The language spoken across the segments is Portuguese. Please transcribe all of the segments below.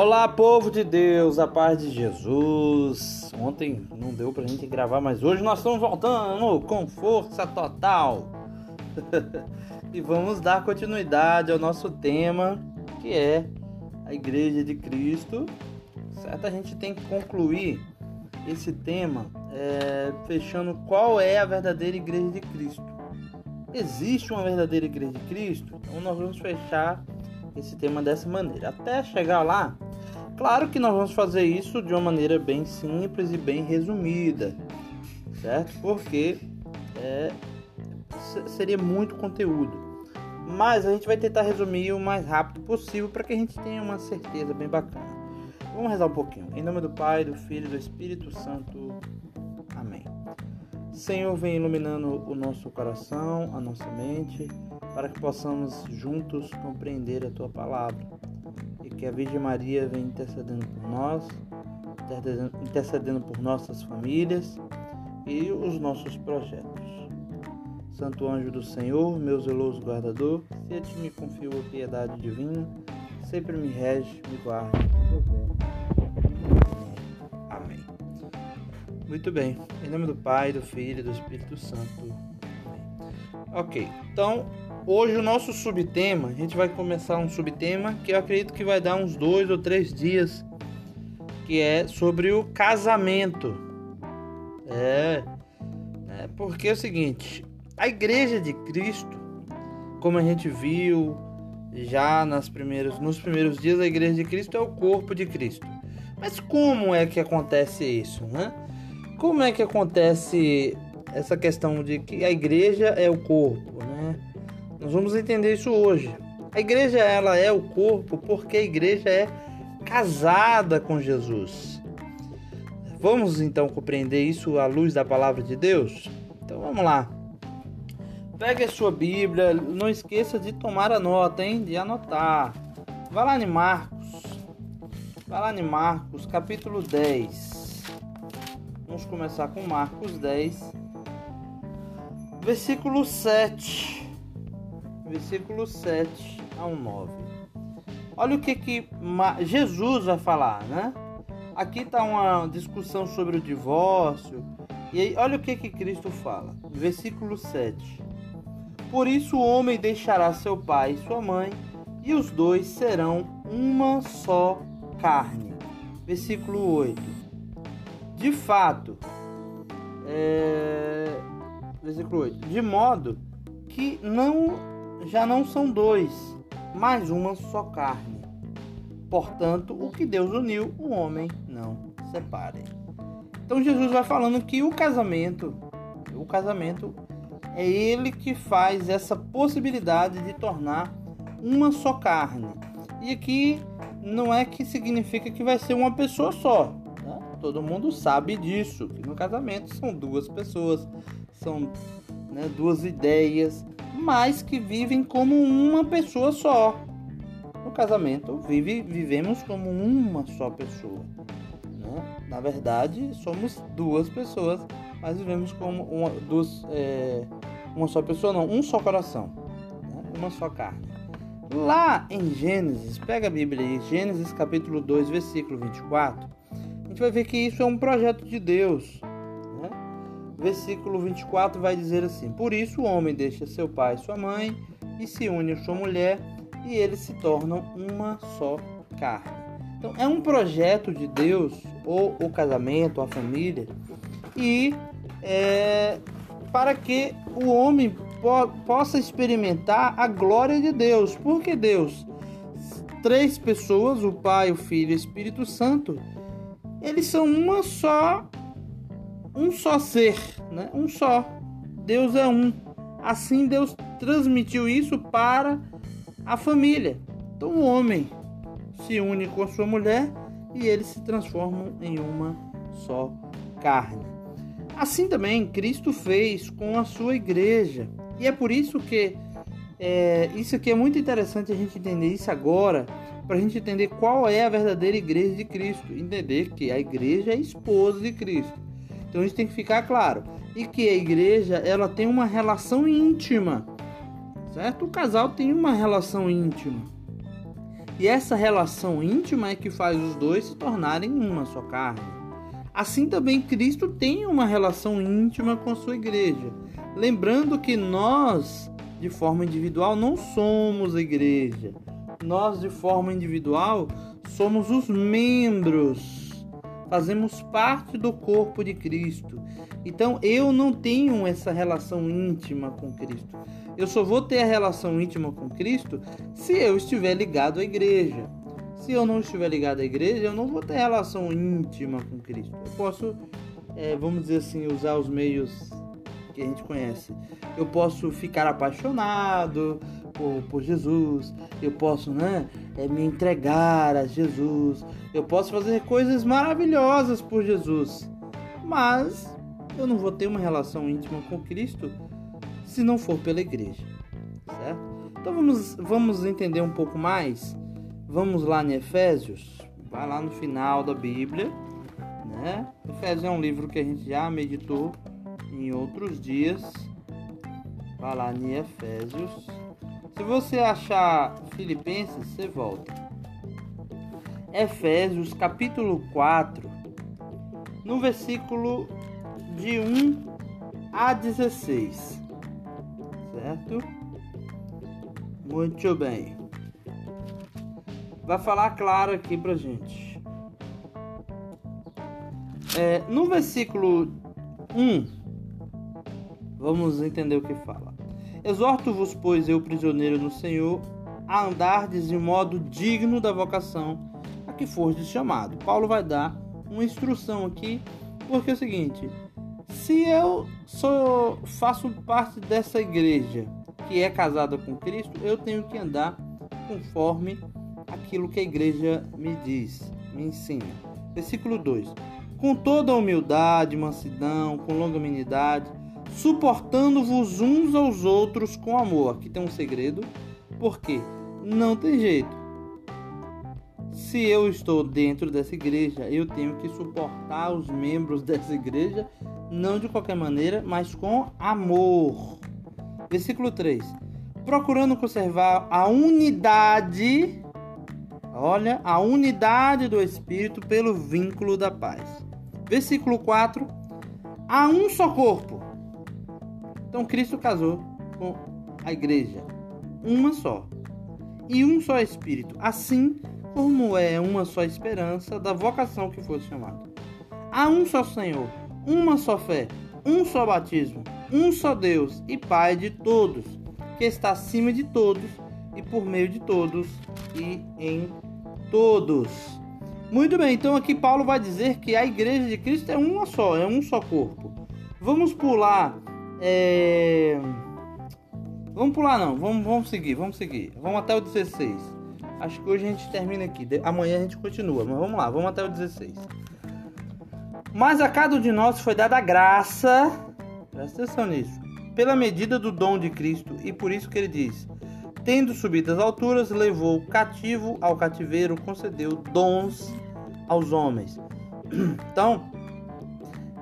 Olá, povo de Deus, a paz de Jesus. Ontem não deu pra gente gravar, mas hoje nós estamos voltando com força total. e vamos dar continuidade ao nosso tema, que é a Igreja de Cristo. Certo? A gente tem que concluir esse tema é, fechando qual é a verdadeira Igreja de Cristo. Existe uma verdadeira Igreja de Cristo? Então nós vamos fechar esse tema dessa maneira. Até chegar lá, claro que nós vamos fazer isso de uma maneira bem simples e bem resumida, certo? Porque é, seria muito conteúdo. Mas a gente vai tentar resumir o mais rápido possível para que a gente tenha uma certeza bem bacana. Vamos rezar um pouquinho. Em nome do Pai, do Filho e do Espírito Santo. Amém. Senhor, vem iluminando o nosso coração, a nossa mente para que possamos juntos compreender a tua palavra que a Virgem Maria venha intercedendo por nós, intercedendo por nossas famílias e os nossos projetos. Santo anjo do Senhor, meu zeloso guardador, se a ti me confio a piedade divina, sempre me rege, me guarde, Amém. Muito bem. Em nome do Pai, do Filho e do Espírito Santo. Ok, então Hoje o nosso subtema, a gente vai começar um subtema que eu acredito que vai dar uns dois ou três dias, que é sobre o casamento. É, é porque é o seguinte, a Igreja de Cristo, como a gente viu já nas primeiros, nos primeiros dias, a Igreja de Cristo é o corpo de Cristo. Mas como é que acontece isso, né? Como é que acontece essa questão de que a igreja é o corpo, né? Nós vamos entender isso hoje. A igreja ela é o corpo porque a igreja é casada com Jesus. Vamos então compreender isso à luz da palavra de Deus? Então vamos lá. Pegue a sua Bíblia, não esqueça de tomar a nota, hein? De anotar. Vá lá em Marcos. Vá lá em Marcos, capítulo 10. Vamos começar com Marcos 10, versículo 7 versículo 7 ao 9. Olha o que, que Jesus vai falar, né? Aqui está uma discussão sobre o divórcio. E aí, olha o que, que Cristo fala. Versículo 7. Por isso o homem deixará seu pai e sua mãe, e os dois serão uma só carne. Versículo 8. De fato, é... versículo 8. De modo que não já não são dois, mas uma só carne. Portanto, o que Deus uniu, o homem não separe. Então Jesus vai falando que o casamento, o casamento é ele que faz essa possibilidade de tornar uma só carne. E aqui não é que significa que vai ser uma pessoa só. Né? Todo mundo sabe disso. Que no casamento são duas pessoas, são né, duas ideias, mas que vivem como uma pessoa só. No casamento, vive, vivemos como uma só pessoa. Né? Na verdade, somos duas pessoas, mas vivemos como uma, duas, é, uma só pessoa, não, um só coração, né? uma só carne. Lá em Gênesis, pega a Bíblia aí, Gênesis capítulo 2, versículo 24, a gente vai ver que isso é um projeto de Deus versículo 24 vai dizer assim: Por isso o homem deixa seu pai e sua mãe e se une a sua mulher, e eles se tornam uma só carne. Então é um projeto de Deus, ou o casamento, a família, e é, para que o homem po possa experimentar a glória de Deus, porque Deus, três pessoas, o Pai, o Filho e o Espírito Santo, eles são uma só um só ser, né? um só. Deus é um. Assim Deus transmitiu isso para a família. Então o homem se une com a sua mulher e eles se transformam em uma só carne. Assim também Cristo fez com a sua igreja. E é por isso que é, isso aqui é muito interessante a gente entender isso agora, para a gente entender qual é a verdadeira igreja de Cristo. Entender que a igreja é a esposa de Cristo. Então isso tem que ficar claro. E que a igreja ela tem uma relação íntima, certo? O casal tem uma relação íntima. E essa relação íntima é que faz os dois se tornarem uma só carne. Assim também Cristo tem uma relação íntima com a sua igreja. Lembrando que nós, de forma individual, não somos a igreja. Nós, de forma individual, somos os membros. Fazemos parte do corpo de Cristo. Então eu não tenho essa relação íntima com Cristo. Eu só vou ter a relação íntima com Cristo se eu estiver ligado à igreja. Se eu não estiver ligado à igreja, eu não vou ter relação íntima com Cristo. Eu posso, é, vamos dizer assim, usar os meios que a gente conhece. Eu posso ficar apaixonado por, por Jesus, eu posso né, é, me entregar a Jesus, eu posso fazer coisas maravilhosas por Jesus, mas eu não vou ter uma relação íntima com Cristo se não for pela igreja, certo? Então vamos, vamos entender um pouco mais. Vamos lá em Efésios, vai lá no final da Bíblia, né? Efésios é um livro que a gente já meditou em outros dias. Vai lá em Efésios. Se você achar Filipenses, você volta. Efésios capítulo 4, no versículo de 1 a 16 certo? Muito bem. Vai falar claro aqui pra gente. É, no versículo 1, vamos entender o que fala. Exorto-vos, pois eu, prisioneiro no Senhor, a andardes de modo digno da vocação a que fostes chamado. Paulo vai dar uma instrução aqui, porque é o seguinte: se eu sou, faço parte dessa igreja que é casada com Cristo, eu tenho que andar conforme aquilo que a igreja me diz, me ensina. Versículo 2: Com toda humildade, mansidão, com longanimidade, suportando-vos uns aos outros com amor. Aqui tem um segredo, porque não tem jeito. Se eu estou dentro dessa igreja, eu tenho que suportar os membros dessa igreja não de qualquer maneira, mas com amor. Versículo 3. Procurando conservar a unidade, olha, a unidade do Espírito pelo vínculo da paz. Versículo 4. Há um só corpo. Então Cristo casou com a igreja, uma só. E um só Espírito, assim como é uma só esperança da vocação que foi chamado. Há um só Senhor uma só fé, um só batismo, um só Deus e Pai de todos, que está acima de todos e por meio de todos e em todos. Muito bem, então aqui Paulo vai dizer que a igreja de Cristo é uma só, é um só corpo. Vamos pular. É... Vamos pular não, vamos, vamos seguir, vamos seguir. Vamos até o 16. Acho que hoje a gente termina aqui. Amanhã a gente continua, mas vamos lá, vamos até o 16. Mas a cada um de nós foi dada graça, presta atenção nisso, pela medida do dom de Cristo, e por isso que ele diz: Tendo subido às alturas, levou o cativo ao cativeiro, concedeu dons aos homens. Então,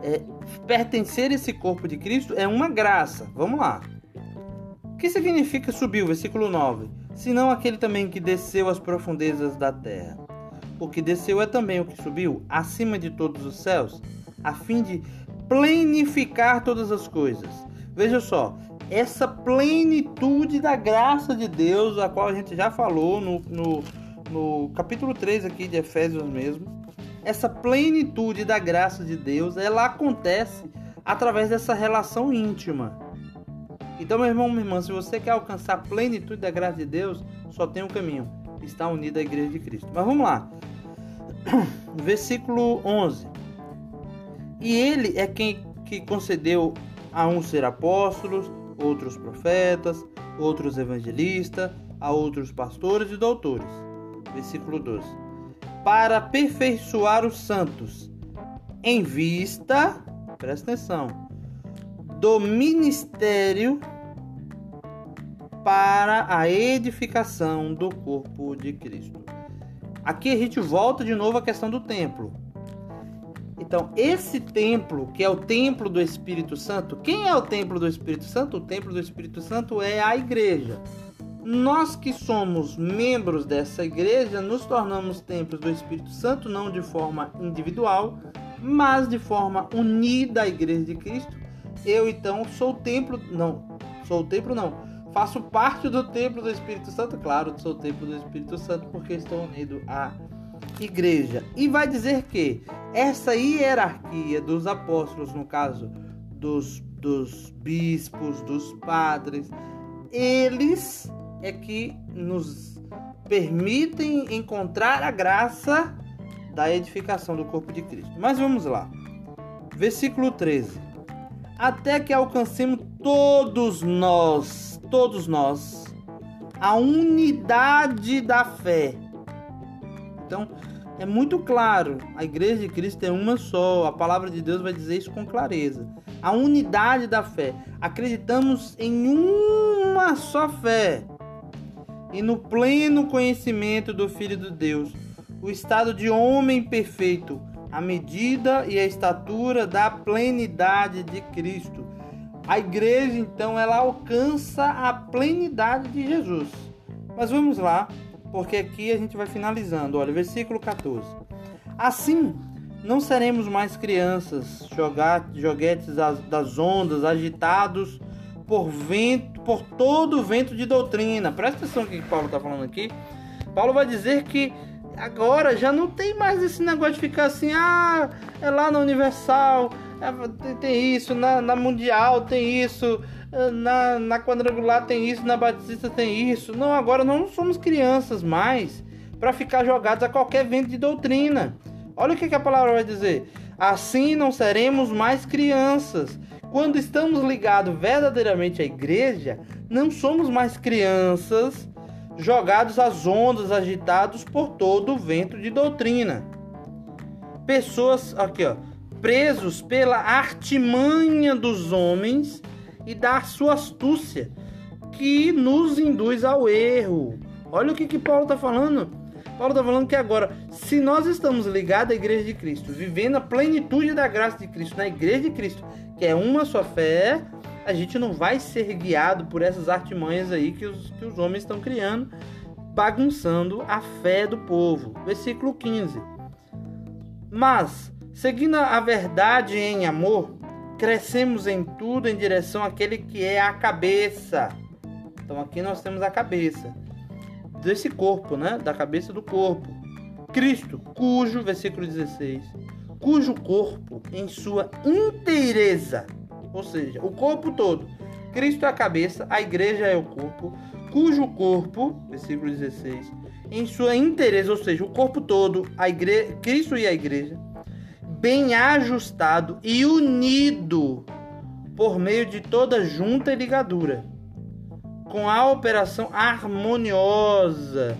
é, pertencer a esse corpo de Cristo é uma graça. Vamos lá. O que significa subiu? Versículo 9. Senão aquele também que desceu às profundezas da terra o que desceu é também o que subiu acima de todos os céus, a fim de plenificar todas as coisas. Veja só, essa plenitude da graça de Deus, a qual a gente já falou no, no, no capítulo 3 aqui de Efésios mesmo, essa plenitude da graça de Deus, ela acontece através dessa relação íntima. Então, meu irmão, minha irmã, se você quer alcançar a plenitude da graça de Deus, só tem um caminho: estar unido à igreja de Cristo. Mas vamos lá. Versículo 11. E ele é quem que concedeu a uns ser apóstolos, outros profetas, outros evangelistas, a outros pastores e doutores. Versículo 12. Para aperfeiçoar os santos, em vista, presta atenção, do ministério para a edificação do corpo de Cristo. Aqui a gente volta de novo à questão do templo. Então, esse templo, que é o templo do Espírito Santo, quem é o templo do Espírito Santo? O templo do Espírito Santo é a igreja. Nós que somos membros dessa igreja nos tornamos templos do Espírito Santo, não de forma individual, mas de forma unida à igreja de Cristo. Eu então sou o templo, não, sou o templo não, faço parte do templo do Espírito Santo, claro, sou templo do Espírito Santo porque estou unido à igreja. E vai dizer que essa hierarquia dos apóstolos, no caso dos, dos bispos, dos padres, eles é que nos permitem encontrar a graça da edificação do corpo de Cristo. Mas vamos lá. Versículo 13. Até que alcancemos todos nós, todos nós, a unidade da fé. Então, é muito claro, a igreja de Cristo é uma só, a palavra de Deus vai dizer isso com clareza. A unidade da fé. Acreditamos em uma só fé e no pleno conhecimento do Filho de Deus o estado de homem perfeito, a medida e a estatura da plenidade de Cristo. A igreja, então, ela alcança a plenidade de Jesus. Mas vamos lá, porque aqui a gente vai finalizando. Olha, versículo 14. Assim, não seremos mais crianças, joguetes das ondas, agitados por vento, por todo vento de doutrina. Presta atenção no que Paulo está falando aqui. Paulo vai dizer que agora já não tem mais esse negócio de ficar assim, ah, é lá na Universal, é, tem isso, na, na Mundial tem isso, é, na, na Quadrangular tem isso, na Batista tem isso. Não, agora não somos crianças mais para ficar jogados a qualquer vento de doutrina. Olha o que, que a palavra vai dizer. Assim não seremos mais crianças. Quando estamos ligados verdadeiramente à igreja, não somos mais crianças jogados às ondas, agitados por todo o vento de doutrina. Pessoas, aqui ó, presos pela artimanha dos homens e da sua astúcia, que nos induz ao erro. Olha o que, que Paulo está falando. Paulo está falando que agora, se nós estamos ligados à igreja de Cristo, vivendo a plenitude da graça de Cristo na igreja de Cristo, que é uma só fé, a gente não vai ser guiado por essas artimanhas aí que os, que os homens estão criando, bagunçando a fé do povo. Versículo 15. Mas, seguindo a verdade em amor, crescemos em tudo em direção àquele que é a cabeça. Então aqui nós temos a cabeça desse corpo, né? Da cabeça do corpo. Cristo, cujo, versículo 16, cujo corpo em sua inteireza ou seja, o corpo todo. Cristo é a cabeça, a igreja é o corpo, cujo corpo, versículo 16, em sua inteireza, ou seja, o corpo todo, a igreja, Cristo e a igreja, bem ajustado e unido por meio de toda junta e ligadura, com a operação harmoniosa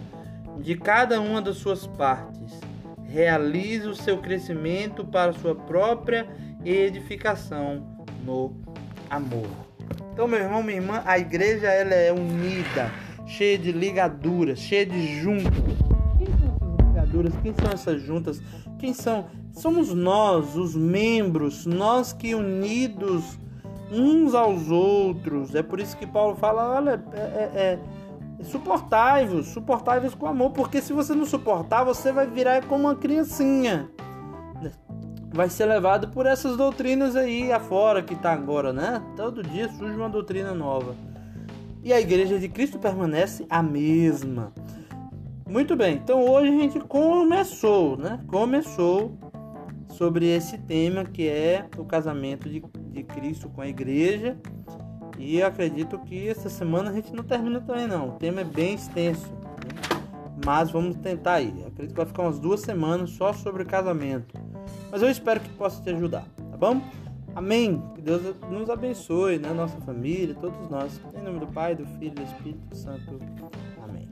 de cada uma das suas partes, realiza o seu crescimento para sua própria edificação no amor. Então, meu irmão, minha irmã, a igreja ela é unida, cheia de ligaduras, cheia de juntas. Quem são essas ligaduras? Quem são essas juntas? Quem são? Somos nós, os membros, nós que unidos uns aos outros. É por isso que Paulo fala: olha, é, é, é suportai-vos, suportai-vos com amor, porque se você não suportar, você vai virar como uma criancinha vai ser levado por essas doutrinas aí afora que está agora, né? Todo dia surge uma doutrina nova. E a igreja de Cristo permanece a mesma. Muito bem, então hoje a gente começou, né? Começou sobre esse tema que é o casamento de, de Cristo com a igreja. E acredito que essa semana a gente não termina também não. O tema é bem extenso. Né? Mas vamos tentar aí. Acredito que vai ficar umas duas semanas só sobre casamento. Mas eu espero que possa te ajudar, tá bom? Amém. Que Deus nos abençoe, né? Nossa família, todos nós. Em nome do Pai, do Filho e do Espírito Santo. Amém.